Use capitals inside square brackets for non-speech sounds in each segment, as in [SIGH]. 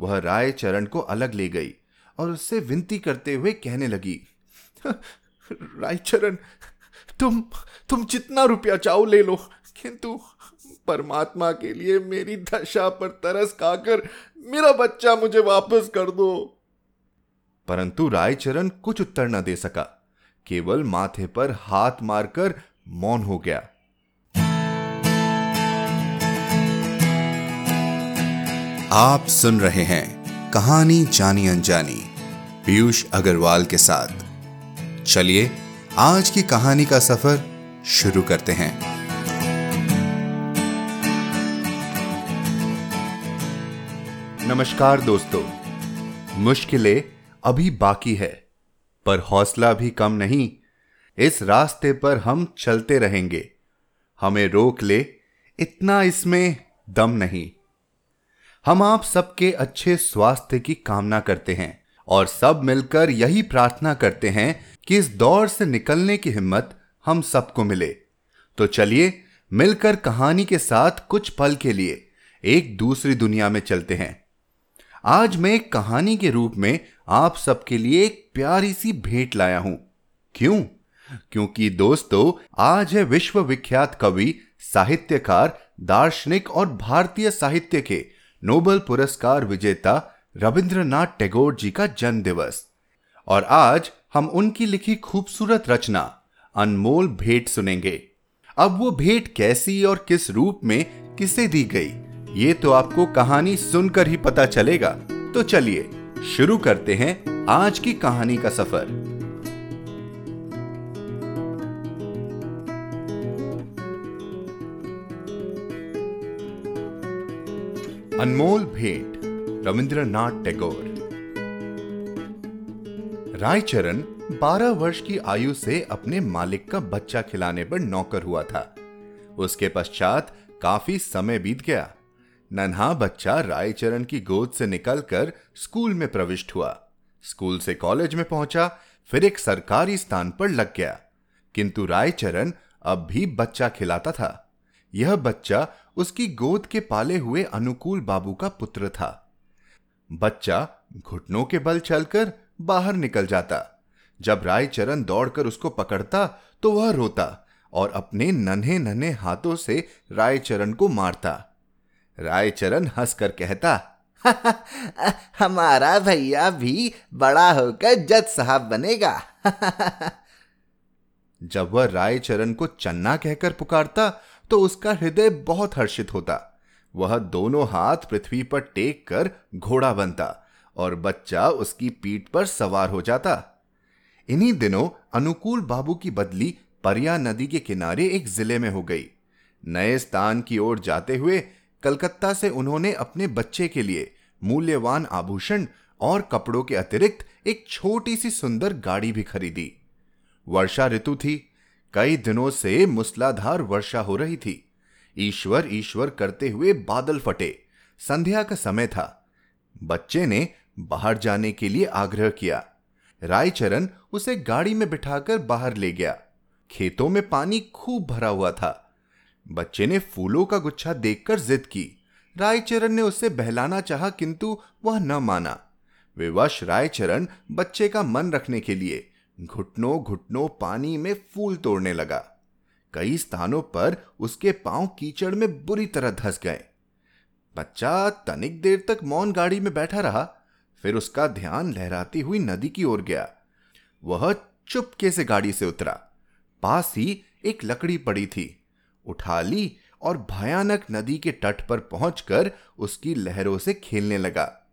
वह रायचरण को अलग ले गई और उससे विनती करते हुए कहने लगी रायचरण तुम तुम जितना रुपया चाहो ले लो, किंतु परमात्मा के लिए मेरी दशा पर तरस खाकर मेरा बच्चा मुझे वापस कर दो। परंतु रायचरण कुछ उत्तर न दे सका, केवल माथे पर हाथ मारकर मौन हो गया। आप सुन रहे हैं कहानी जानी अनजानी, पीयूष अग्रवाल के साथ। चलिए, आज की कहानी का सफ़र शुरू करते हैं। नमस्कार दोस्तों, मुश्किलें अभी बाकी है, पर हौसला भी कम नहीं। इस रास्ते पर हम चलते रहेंगे। हमें रोक ले, इतना इसमें दम नहीं। हम आप सबके अच्छे स्वास्थ्य की कामना करते हैं और सब मिलकर यही प्रार्थना करते हैं कि इस दौर से निकलने की हिम्मत हम सबको मिले। तो चलिए मिलकर कहानी के साथ कुछ पल के लिए एक दूसरी दुनिया में चलते हैं। आज मैं एक कहानी के रूप में आप सबके लिए एक प्यारी सी भेंट लाया हूँ। क्यों? क्योंकि दोस्तों, आज है विश्व विख्यात कवि, साहित्यकार, दार्शनिक और भारतीय साहित्य के नोबल पुरस्कार विजेता रविंद्रनाथ टैगोर जी का जन्म दिवस और आज हम उनकी लिखी खूबसूरत रचना, अनमोल भेंट सुनेंगे। अब वो भेंट कैसी और किस रूप में किसे दी गई, ये तो आपको कहानी सुनकर ही पता चलेगा। तो चलिए, शुरू करते हैं आज की कहानी का सफ़र। अनमोल भेंट, रविंद्रनाथ टैगोर। रायचरण 12 वर्ष की आयु से अपने मालिक का बच्चा खिलाने पर नौकर हुआ था। उसके पश्चात काफ़ी समय बीत गया। नन्हा बच्चा रायचरण की गोद से निकलकर स्कूल में प्रविष्ट हुआ। स्कूल से कॉलेज में पहुँचा, फिर एक सरकारी स्थान पर लग गया। किंतु रायचरण अब भी बच्चा खिलाता था। यह बच्चा उसकी गोद के पाले हुए अनुकूल बाबू का पुत्र था। बच्चा घुटनों के बल चलकर बाहर निकल जाता। जब रायचरण दौड़कर उसको पकड़ता तो वह रोता और अपने नन्हे नन्हे हाथों से रायचरण को मारता। रायचरण हंसकर कहता हमारा भैया भी बड़ा होकर जज साहब बनेगा। [LAUGHS] जब वह रायचरण को चन्ना कहकर पुकारता तो उसका हृदय बहुत हर्षित होता। वह दोनों हाथ पृथ्वी पर टेक कर घोड़ा बनता और बच्चा उसकी पीठ पर सवार हो जाता। इन्हीं दिनों अनुकूल बाबू की बदली परिया नदी के किनारे एक ज़िले में हो गई। नए स्थान की ओर जाते हुए कलकत्ता से उन्होंने अपने बच्चे के लिए मूल्यवान आभूषण और कपड़ों के अतिरिक्त एक छोटी सी सुंदर गाड़ी भी खरीदी। वर्षा ऋतु थी कई दिनों से मूसलाधार वर्षा हो रही थी। ईश्वर ईश्वर करते हुए बादल फटे। संध्या का समय था। बच्चे ने बाहर जाने के लिए आग्रह किया। रायचरण उसे गाड़ी में बिठाकर बाहर ले गया। खेतों में पानी खूब भरा हुआ था। बच्चे ने फूलों का गुच्छा देखकर जिद की। रायचरण ने उसे बहलाना चाहा, किंतु वह न माना। विवश रायचरण बच्चे का मन रखने के लिए घुटनों घुटनों पानी में फूल तोड़ने लगा। कई स्थानों पर उसके पाँव कीचड़ में बुरी तरह धस गए। बच्चा तनिक देर तक मौन गाड़ी में बैठा रहा, फिर उसका ध्यान लहराती हुई नदी की ओर गया। वह चुपके से गाड़ी से उतरा। पास ही एक लकड़ी पड़ी थी। उठा ली और भयानक नदी के तट पर पहुंचकर उसकी लहरों से खेलने लगा।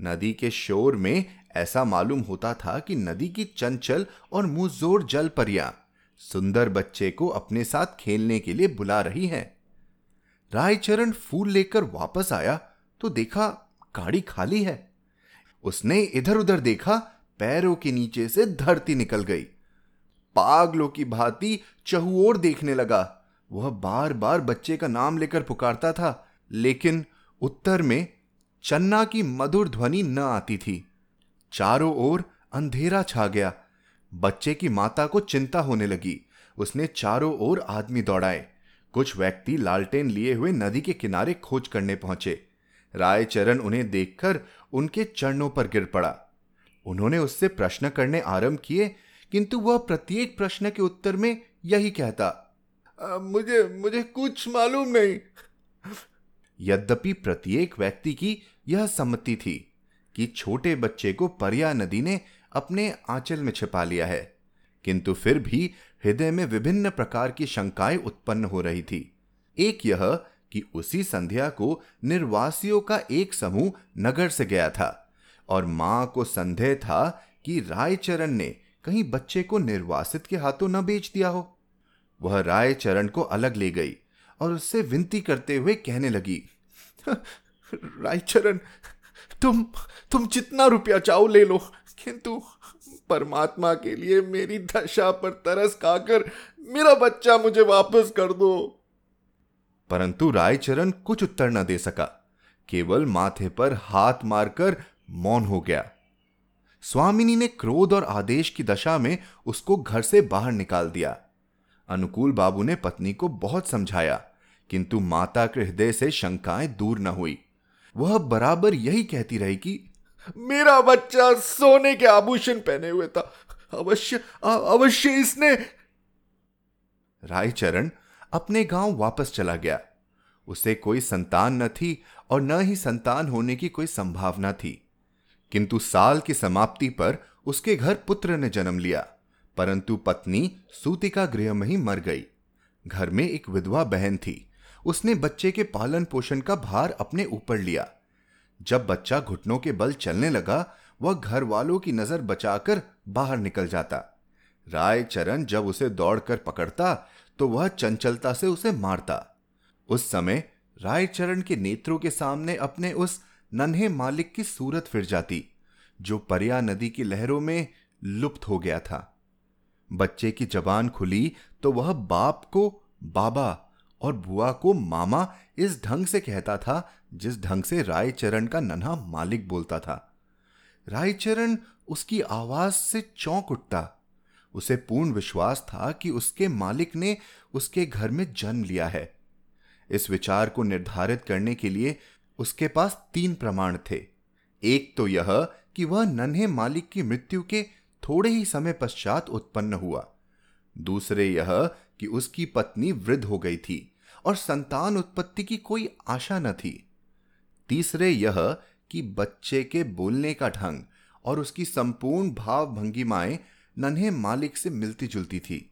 नदी के शोर में ऐसा मालूम होता था कि नदी की चंचल और मुंहजोर जल परियाँ सुंदर बच्चे को अपने साथ खेलने के लिए बुला रही हैं। रायचरण फूल लेकर वापस आया तो देखा गाड़ी खाली है। उसने इधर उधर देखा पैरों के नीचे से धरती निकल गई। पागलों की भांति चहुओर देखने लगा। वह बार बार बच्चे का नाम लेकर पुकारता था, लेकिन उत्तर में चन्ना की मधुर ध्वनि न आती थी। चारों ओर अंधेरा छा गया। बच्चे की माता को चिंता होने लगी। उसने चारों ओर आदमी दौड़ाए। कुछ व्यक्ति लालटेन लिए हुए नदी के किनारे खोज करने पहुँचे। रायचरण उन्हें देखकर उनके चरणों पर गिर पड़ा। उन्होंने उससे प्रश्न करने आरंभ किए किंतु वह प्रत्येक प्रश्न के उत्तर में यही कहता आ, मुझे मुझे कुछ मालूम नहीं। यद्यपि प्रत्येक व्यक्ति की यह सम्मति थी। कि छोटे बच्चे को परिया नदी ने अपने आंचल में छिपा लिया है। किंतु फिर भी हृदय में विभिन्न प्रकार की शंकाएँ उत्पन्न हो रही थी। एक यह कि उसी संध्या को निर्वासियों का एक समूह नगर से गया था और माँ को संदेह था कि रायचरण ने कहीं बच्चे को निर्वासित के हाथों न बेच दिया हो। वह रायचरण को अलग ले गई और उससे विनती करते हुए कहने लगी, रायचरण तुम तुम जितना रुपया चाहो ले लो, किंतु परमात्मा के लिए मेरी दशा पर तरस खाकर मेरा बच्चा मुझे वापस कर दो। परंतु रायचरण कुछ उत्तर न दे सका। केवल माथे पर हाथ मारकर मौन हो गया। स्वामिनी ने क्रोध और आदेश की दशा में उसको घर से बाहर निकाल दिया। अनुकूल बाबू ने पत्नी को बहुत समझाया, किंतु माता के हृदय से शंकाएँ दूर न हुई। वह बराबर यही कहती रही कि, मेरा बच्चा सोने के आभूषण पहने हुए था। अवश्य अवश्य इसने रायचरण अपने गाँव वापस चला गया। उसे कोई संतान न थी और न ही संतान होने की कोई संभावना थी। किंतु साल की समाप्ति पर उसके घर पुत्र ने जन्म लिया, परंतु पत्नी सूतिका गृह में ही मर गई। घर में एक विधवा बहन थी। उसने बच्चे के पालन पोषण का भार अपने ऊपर लिया। जब बच्चा घुटनों के बल चलने लगा, वह घर वालों की नज़र बचाकर बाहर निकल जाता। रायचरण जब उसे दौड़कर पकड़ता तो वह चंचलता से उसे मारता। उस समय रायचरण के नेत्रों के सामने अपने उस नन्हे मालिक की सूरत फिर जाती, जो परिया नदी की लहरों में लुप्त हो गया था। बच्चे की जबान खुली तो वह बाप को, बाबा और बुआ को मामा इस ढंग से कहता था, जिस ढंग से रायचरण का नन्हा मालिक बोलता था। रायचरण उसकी आवाज़ से चौंक उठता। उसे पूर्ण विश्वास था कि उसके मालिक ने उसके घर में जन्म लिया है। इस विचार को निर्धारित करने के लिए उसके पास तीन प्रमाण थे। एक तो यह कि वह नन्हे मालिक की मृत्यु के थोड़े ही समय पश्चात उत्पन्न हुआ। दूसरे यह कि उसकी पत्नी वृद्ध हो गई थी और संतान उत्पत्ति की कोई आशा न थी। तीसरे यह कि बच्चे के बोलने का ढंग और उसकी संपूर्ण भाव भंगिमाएँ नन्हे मालिक से मिलती जुलती थी।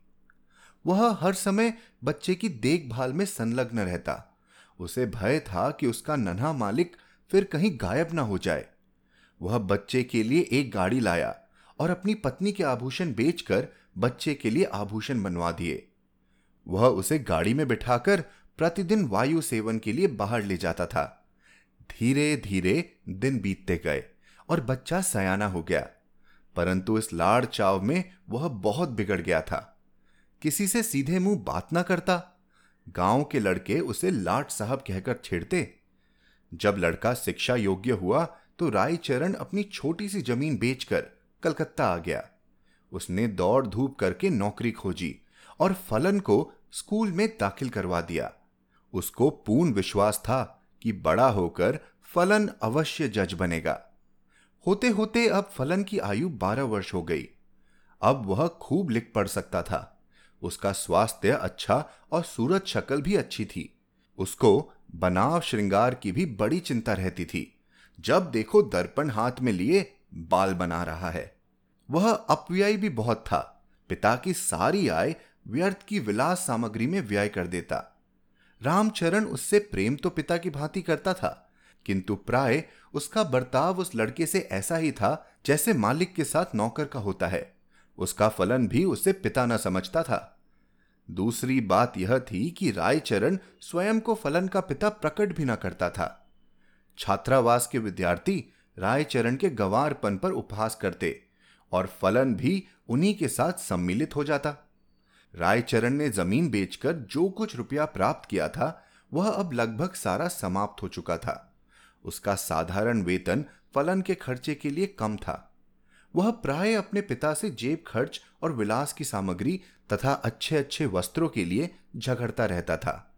वह हर समय बच्चे की देखभाल में संलग्न रहता। उसे भय था कि उसका नन्हा मालिक फिर कहीं गायब ना हो जाए। वह बच्चे के लिए एक गाड़ी लाया और अपनी पत्नी के आभूषण बेचकर बच्चे के लिए आभूषण बनवा दिए। वह उसे गाड़ी में बिठाकर प्रतिदिन वायु सेवन के लिए बाहर ले जाता था। धीरे धीरे दिन बीतते गए और बच्चा सयाना हो गया, परंतु इस लाड़ चाव में वह बहुत बिगड़ गया था। किसी से सीधे मुँह बात ना करता। गाँव के लड़के उसे लाट साहब कहकर छेड़ते। जब लड़का शिक्षा योग्य हुआ तो रायचरण अपनी छोटी सी ज़मीन बेचकर कलकत्ता आ गया। उसने दौड़ धूप करके नौकरी खोजी और फलन को स्कूल में दाखिल करवा दिया। उसको पूर्ण विश्वास था कि बड़ा होकर फलन अवश्य जज बनेगा। होते होते अब फलन की आयु बारह वर्ष हो गई। अब वह खूब लिख पढ़ सकता था। उसका स्वास्थ्य अच्छा और सूरत शक्ल भी अच्छी थी। उसको बनाव श्रृंगार की भी बड़ी चिंता रहती थी। जब देखो दर्पण हाथ में लिए, बाल बना रहा है। वह अपव्यय भी बहुत था। पिता की सारी आय व्यर्थ की विलास सामग्री में व्यय कर देता। रामचरण उससे प्रेम तो पिता की भांति करता था, किंतु प्राय उसका बर्ताव उस लड़के से ऐसा ही था जैसे मालिक के साथ नौकर का होता है। उसका फलन भी उसे पिता न समझता था। दूसरी बात यह थी कि रायचरण स्वयं को फलन का पिता प्रकट भी न करता था। छात्रावास के विद्यार्थी रायचरण के गवारपन पर उपहास करते और फलन भी उन्हीं के साथ सम्मिलित हो जाता। रायचरण ने ज़मीन बेचकर जो कुछ रुपया प्राप्त किया था, वह अब लगभग सारा समाप्त हो चुका था। उसका साधारण वेतन फलन के खर्चे के लिए कम था। वह प्राय अपने पिता से जेब खर्च और विलास की सामग्री तथा अच्छे अच्छे वस्त्रों के लिए झगड़ता रहता था।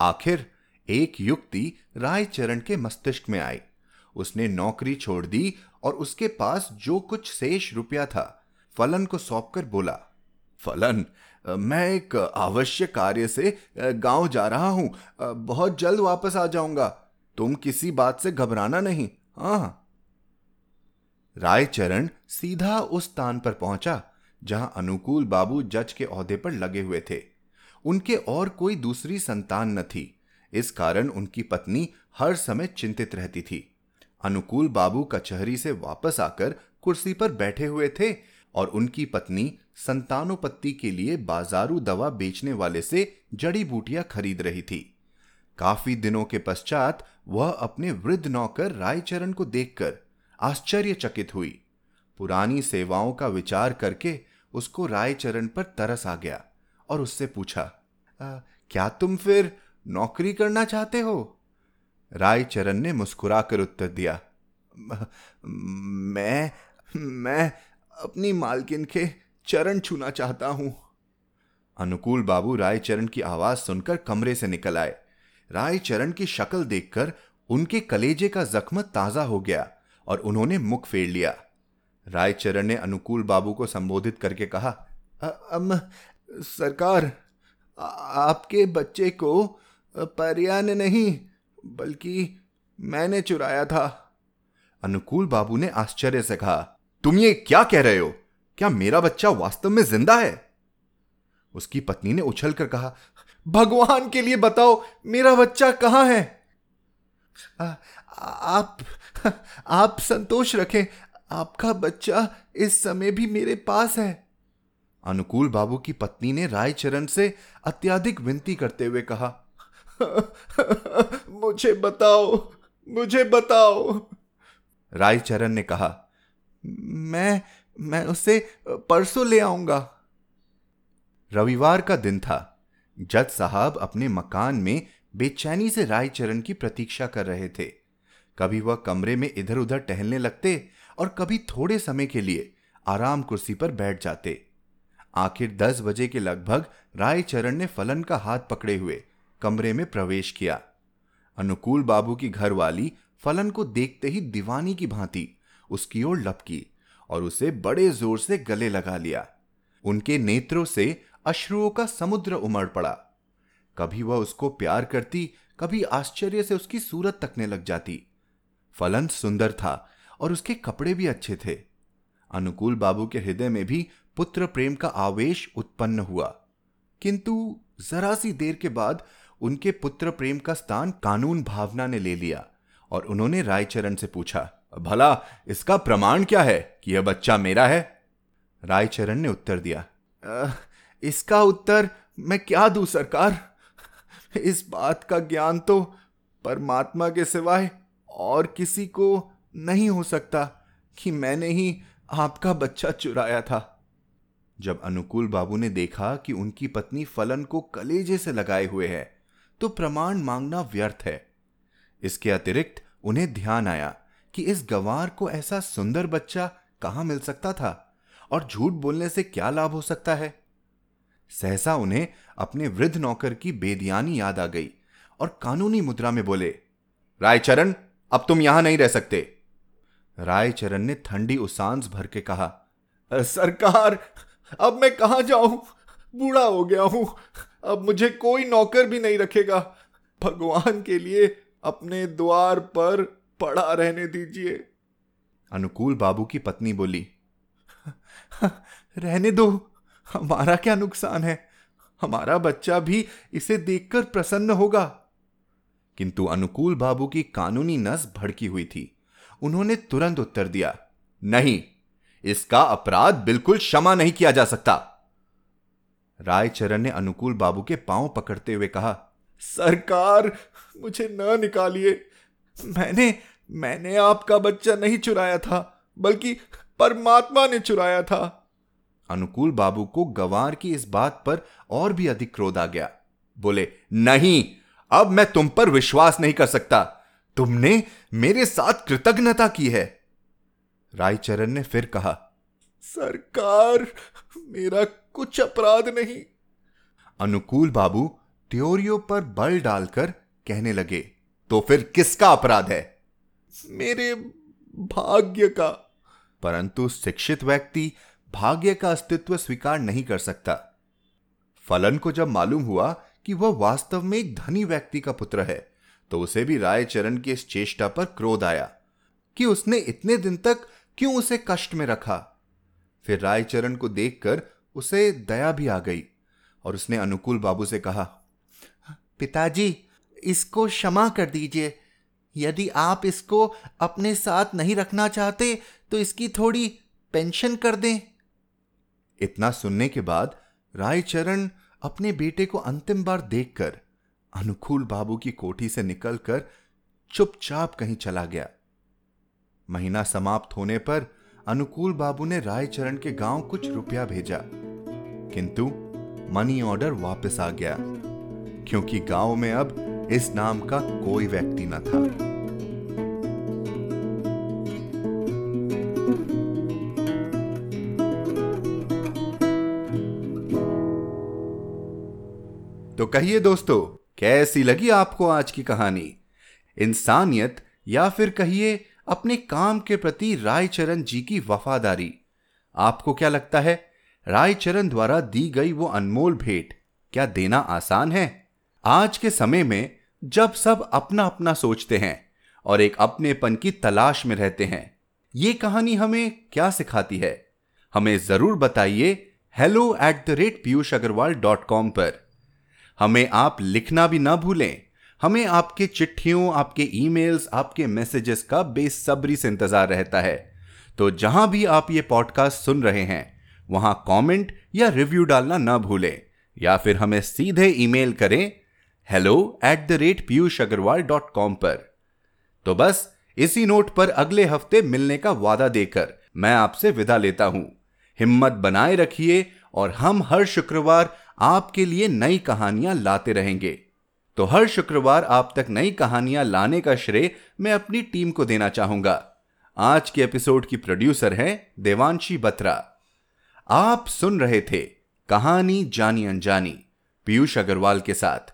आखिर एक युक्ति रायचरण के मस्तिष्क में आई। उसने नौकरी छोड़ दी और उसके पास जो कुछ शेष रुपया था, फलन को सौंपकर बोला फलन। मैं एक आवश्यक कार्य से गाँव जा रहा हूँ। बहुत जल्द वापस आ जाऊँगा। तुम किसी बात से घबराना नहीं। हाँ। रायचरण सीधा उस स्थान पर पहुँचा, जहाँ अनुकूल बाबू जज के औहदे पर लगे हुए थे। उनके और कोई दूसरी संतान न थी। इस कारण उनकी पत्नी हर समय चिंतित रहती थी। अनुकूल बाबू कचहरी से वापस आकर कुर्सी पर बैठे हुए थे और उनकी पत्नी संतानोपत्ति के लिए बाजारू दवा बेचने वाले से जड़ी बूटियाँ खरीद रही थी। काफ़ी दिनों के पश्चात वह अपने वृद्ध नौकर रायचरण को देखकर आश्चर्यचकित हुई। पुरानी सेवाओं का विचार करके उसको रायचरण पर तरस आ गया और उससे पूछा आ, क्या तुम फिर नौकरी करना चाहते हो? रायचरण ने मुस्कुराकर उत्तर दिया मैं मैं अपनी मालकिन के चरण छूना चाहता हूँ। अनुकूल बाबू रायचरण की आवाज़ सुनकर कमरे से निकल आए। रायचरण की शक्ल देखकर उनके कलेजे का जख्म ताज़ा हो गया और उन्होंने मुख फेर लिया। रायचरण ने अनुकूल बाबू को संबोधित करके कहा अम सरकार आपके बच्चे को परिया ने नहीं, बल्कि मैंने चुराया था। अनुकूल बाबू ने आश्चर्य से कहा, तुम ये क्या कह रहे हो? क्या मेरा बच्चा वास्तव में ज़िंदा है? उसकी पत्नी ने उछलकर कहा भगवान के लिए बताओ मेरा बच्चा कहाँ है? आ, आप आप संतोष रखें आपका बच्चा इस समय भी मेरे पास है। अनुकूल बाबू की पत्नी ने रायचरण से अत्याधिक विनती करते हुए कहा मुझे बताओ मुझे बताओ। रायचरण ने कहा मैं मैं उसे परसों ले आऊँगा। रविवार का दिन था। जज साहब अपने मकान में बेचैनी से रायचरण की प्रतीक्षा कर रहे थे। कभी वह कमरे में इधर उधर टहलने लगते और कभी थोड़े समय के लिए आराम कुर्सी पर बैठ जाते। आखिर दस बजे के लगभग रायचरण ने फलन का हाथ पकड़े हुए कमरे में प्रवेश किया। अनुकूल बाबू की घरवाली फलन को देखते ही दीवानी की भांति उसकी ओर लपकी। और उसे बड़े ज़ोर से गले लगा लिया। उनके नेत्रों से अश्रुओं का समुद्र उमड़ पड़ा। कभी वह उसको प्यार करती, कभी आश्चर्य से उसकी सूरत तकने लग जाती। फलन सुंदर था और उसके कपड़े भी अच्छे थे। अनुकूल बाबू के हृदय में भी पुत्र प्रेम का आवेश उत्पन्न हुआ। किंतु जरा सी देर के बाद उनके पुत्र प्रेम का स्थान कानून भावना ने ले लिया और उन्होंने रायचरण से पूछा भला, इसका प्रमाण क्या है कि यह बच्चा मेरा है? रायचरण ने उत्तर दिया इसका उत्तर मैं क्या दू सरकार? इस बात का ज्ञान तो परमात्मा के सिवाय और किसी को नहीं हो सकता कि मैंने ही आपका बच्चा चुराया था। जब अनुकूल बाबू ने देखा कि उनकी पत्नी फलन को कलेजे से लगाए हुए है तो प्रमाण मांगना व्यर्थ है। इसके अतिरिक्त उन्हें ध्यान आया। कि इस गवार को ऐसा सुंदर बच्चा कहाँ मिल सकता था? और झूठ बोलने से क्या लाभ हो सकता है? सहसा उन्हें अपने वृद्ध नौकर की बेदियानी याद आ गई और कानूनी मुद्रा में बोले, रायचरण, अब तुम यहाँ नहीं रह सकते. रायचरण ने ठंडी उसांस भर के कहा सरकार, अब मैं कहा जाऊँ? बूढ़ा हो गया हूँ। अब मुझे कोई नौकर भी नहीं रखेगा। भगवान के लिए अपने द्वार पर पड़ा रहने दीजिए। अनुकूल बाबू की पत्नी बोली रहने दो हमारा क्या नुकसान है? हमारा बच्चा भी इसे देखकर प्रसन्न होगा। किंतु अनुकूल बाबू की कानूनी नस भड़की हुई थी। उन्होंने तुरंत उत्तर दिया नहीं इसका अपराध बिल्कुल क्षमा नहीं किया जा सकता। रायचरण ने अनुकूल बाबू के पाँव पकड़ते हुए कहा सरकार मुझे न निकालिए। मैंने मैंने आपका बच्चा नहीं चुराया था, बल्कि परमात्मा ने चुराया था। अनुकूल बाबू को गवार की इस बात पर और भी अधिक क्रोध आ गया। बोले, नहीं, अब मैं तुम पर विश्वास नहीं कर सकता। तुमने मेरे साथ कृतज्ञता की है। रायचरण ने फिर कहा, सरकार, मेरा कुछ अपराध नहीं। अनुकूल बाबू त्योरियों पर बल डालकर कहने लगे। तो फिर किसका अपराध है? मेरे भाग्य का। परंतु शिक्षित व्यक्ति भाग्य का अस्तित्व स्वीकार नहीं कर सकता। फलन को जब मालूम हुआ कि वह वास्तव में एक धनी व्यक्ति का पुत्र है तो उसे भी रायचरण की इस चेष्टा पर क्रोध आया कि उसने इतने दिन तक क्यों उसे कष्ट में रखा? फिर रायचरण को देखकर उसे दया भी आ गई और उसने अनुकूल बाबू से कहा पिताजी इसको क्षमा कर दीजिए। यदि आप इसको अपने साथ नहीं रखना चाहते तो इसकी थोड़ी पेंशन कर दें। इतना सुनने के बाद रायचरण अपने बेटे को अंतिम बार देखकर अनुकूल बाबू की कोठी से निकलकर चुपचाप कहीं चला गया। महीना समाप्त होने पर अनुकूल बाबू ने रायचरण के गाँव कुछ रुपया भेजा। किंतु मनी ऑर्डर वापस आ गया, क्योंकि गाँव में अब इस नाम का कोई व्यक्ति न था। तो कहिए दोस्तों, कैसी लगी आपको आज की कहानी? इंसानियत या फिर कहिए अपने काम के प्रति रायचरण जी की वफादारी। आपको क्या लगता है? रायचरण द्वारा दी गई वो अनमोल भेंट, क्या देना आसान है? आज के समय में जब सब अपना अपना सोचते हैं और एक अपनेपन की तलाश में रहते हैं, ये कहानी हमें क्या सिखाती है? हमें ज़रूर बताइए hello at the rate Piyush Agrawal dot com पर। हमें आप लिखना भी ना भूलें। हमें आपके चिट्ठियों, आपके ईमेल्स आपके मैसेजेस का बेसब्री से इंतज़ार रहता है। तो जहाँ भी आप ये पॉडकास्ट सुन रहे हैं, वहाँ कमेंट या रिव्यू डालना ना भूलें या फिर हमें सीधे ईमेल करें hello at the rate Piyush Agrawal dot com पर। तो बस, इसी नोट पर अगले हफ़्ते मिलने का वादा देकर मैं आपसे विदा लेता हूँ। हिम्मत बनाए रखिए और हम हर शुक्रवार आपके लिए नई कहानियाँ लाते रहेंगे। तो हर शुक्रवार आप तक नई कहानियाँ लाने का श्रेय मैं अपनी टीम को देना चाहूँगा। आज के एपिसोड की प्रोड्यूसर हैं देवांशी बत्रा। आप सुन रहे थे कहानी जानी अनजानी, पीयूष अग्रवाल के साथ।